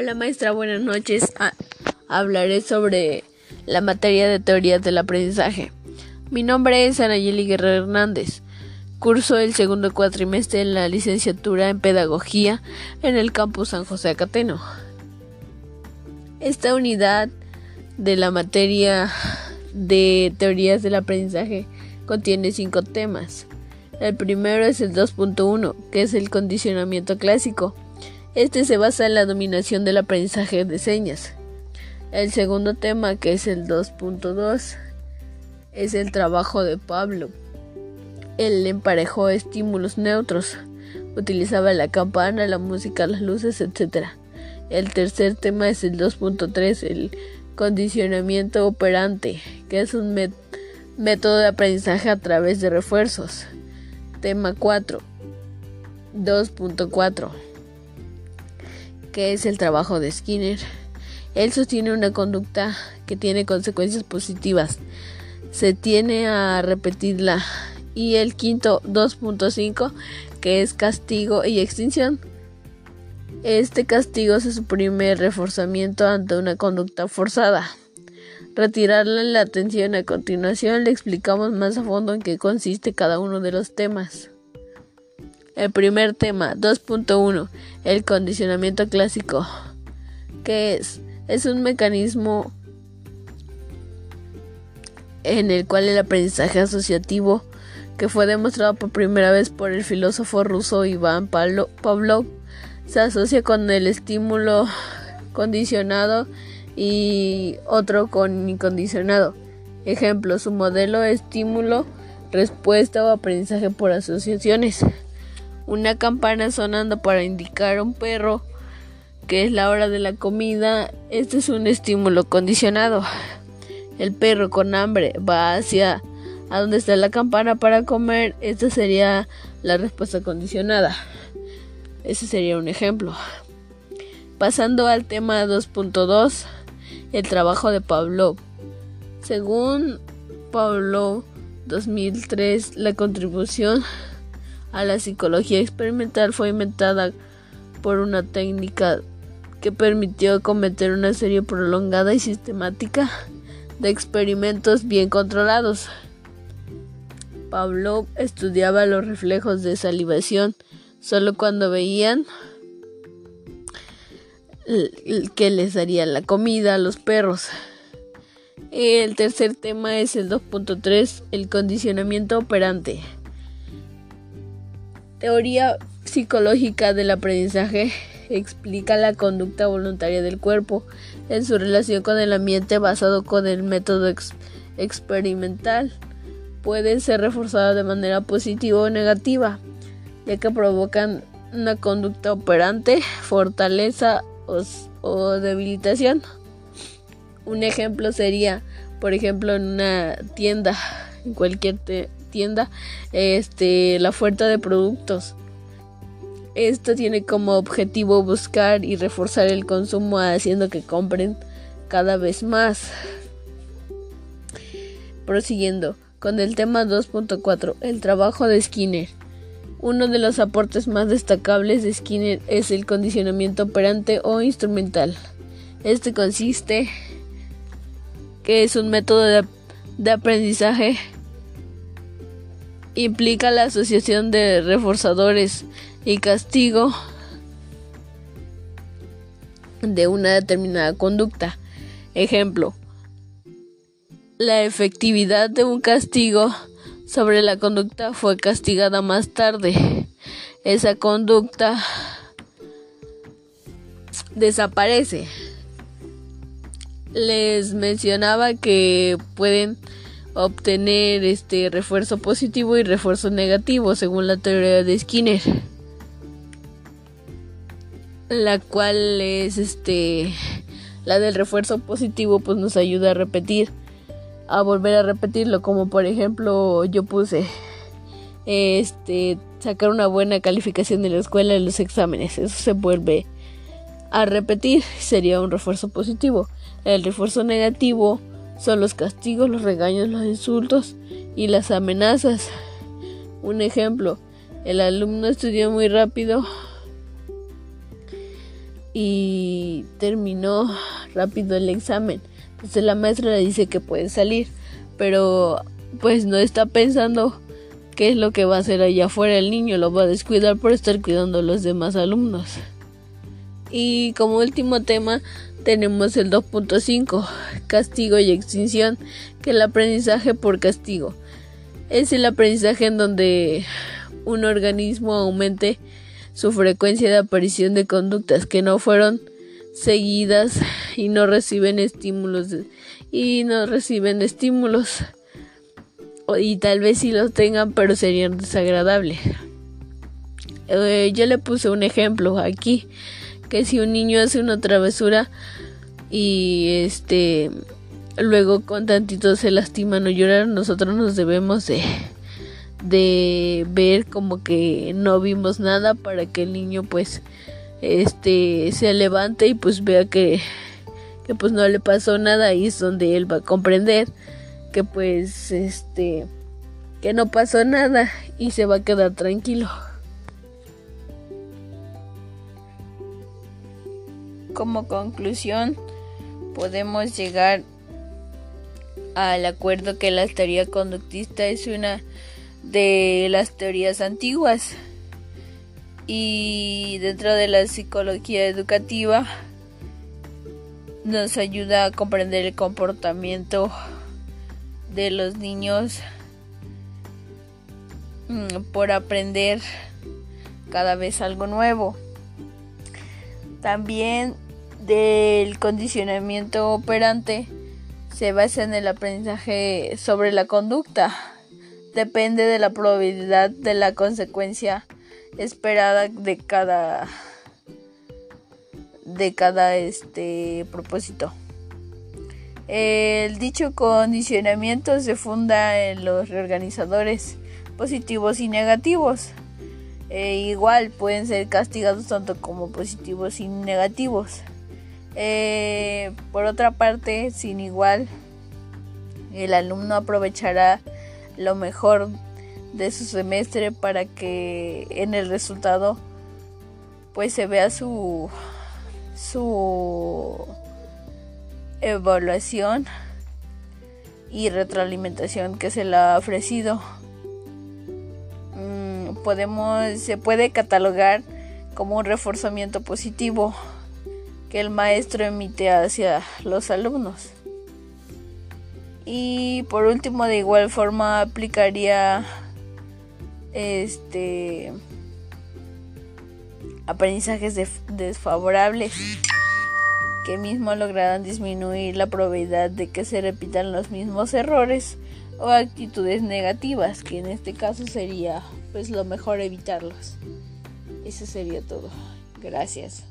Hola maestra, buenas noches. Ah, hablaré sobre la materia de teorías del aprendizaje. Mi nombre es Anayeli Guerrero Hernández. Curso el segundo cuatrimestre en la licenciatura en Pedagogía en el campus San José Acateno. Esta unidad de la materia de teorías del aprendizaje contiene cinco temas. El primero es el 2.1, que es el condicionamiento clásico. Este se basa en la dominación del aprendizaje de señas. El segundo tema, que es el 2.2, es el trabajo de Pablo. Él emparejó estímulos neutros, utilizaba la campana, la música, las luces, etc. El tercer tema es el 2.3, el condicionamiento operante, que es un método de aprendizaje a través de refuerzos. Tema 4. 2.4. Que es el trabajo de Skinner. Él sostiene una conducta que tiene consecuencias positivas. Se tiene a repetirla. Y el quinto 2.5 que es castigo y extinción. Este castigo se suprime el reforzamiento ante una conducta forzada retirarle la atención. A continuación le explicamos más a fondo en qué consiste cada uno de los temas. El primer tema, 2.1, el condicionamiento clásico. ¿Qué es? Es un mecanismo en el cual el aprendizaje asociativo, que fue demostrado por primera vez por el filósofo ruso Iván Pavlov, se asocia con el estímulo condicionado y otro con incondicionado. Ejemplo, su modelo estímulo, respuesta o aprendizaje por asociaciones. Una campana sonando para indicar a un perro que es la hora de la comida. Este es un estímulo condicionado. El perro con hambre va hacia a donde está la campana para comer. Esta sería la respuesta condicionada. Ese sería un ejemplo. Pasando al tema 2.2 el trabajo de Pablo. Según Pablo 2003, la contribución a la psicología experimental fue inventada por una técnica que permitió cometer una serie prolongada y sistemática de experimentos bien controlados. Pablo estudiaba los reflejos de salivación solo cuando veían que les daría la comida a los perros. El tercer tema es el 2.3, el condicionamiento operante. Teoría psicológica del aprendizaje explica la conducta voluntaria del cuerpo en su relación con el ambiente basado con el método experimental. Pueden ser reforzadas de manera positiva o negativa, ya que provocan una conducta operante, fortaleza o, debilitación. Un ejemplo sería, por ejemplo, en una tienda, en cualquier tienda, este, la oferta de productos. Esto tiene como objetivo buscar y reforzar el consumo haciendo que compren cada vez más. Prosiguiendo con el tema 2.4, el trabajo de Skinner. Uno de los aportes más destacables de Skinner es el condicionamiento operante o instrumental. Este consiste que es un método de, de aprendizaje implica la asociación de reforzadores y castigo de una determinada conducta. Ejemplo, la efectividad de un castigo sobre la conducta fue castigada más tarde. Esa conducta desaparece. Les mencionaba que pueden obtener este refuerzo positivo y refuerzo negativo según la teoría de Skinner. La cual es este la del refuerzo positivo pues nos ayuda a repetir a volver a repetirlo, como por ejemplo yo puse este sacar una buena calificación de la escuela en los exámenes. Eso se vuelve a repetir, sería un refuerzo positivo. El refuerzo negativo son los castigos, los regaños, los insultos y las amenazas. Un ejemplo, el alumno estudió muy rápido y terminó rápido el examen. Entonces la maestra le dice que puede salir, pero pues no está pensando qué es lo que va a hacer allá afuera el niño, lo va a descuidar por estar cuidando a los demás alumnos. Y como último tema tenemos el 2.5, castigo y extinción, que el aprendizaje por castigo. Es el aprendizaje en donde un organismo aumente su frecuencia de aparición de conductas que no fueron seguidas y no reciben estímulos y no reciben estímulos y tal vez sí los tengan pero serían desagradables. Eh, yo le puse un ejemplo aquí que si un niño hace una travesura y este luego con tantito se lastima no llorar nosotros nos debemos de de ver como que no vimos nada para que el niño pues este se levante y pues vea que que pues no le pasó nada y es donde él va a comprender que pues este que no pasó nada y se va a quedar tranquilo. Como conclusión, podemos llegar al acuerdo que la teoría conductista es una de las teorías antiguas y dentro de la psicología educativa nos ayuda a comprender el comportamiento de los niños mm, por aprender cada vez algo nuevo. También del condicionamiento operante se basa en el aprendizaje sobre la conducta depende de la probabilidad de la consecuencia esperada de cada de cada este propósito. El dicho condicionamiento se funda en los reorganizadores positivos y negativos. E igual pueden ser castigados tanto como positivos y negativos. Eh, por otra parte, sin igual, el alumno aprovechará lo mejor de su semestre para que en el resultado pues se vea su su evaluación y retroalimentación que se le ha ofrecido se puede catalogar como un reforzamiento positivo que el maestro emite hacia los alumnos. Y por último, de igual forma aplicaría este aprendizajes desfavorables que mismo lograrán disminuir la probabilidad de que se repitan los mismos errores o actitudes negativas, que en este caso sería pues lo mejor evitarlos. Eso sería todo. Gracias.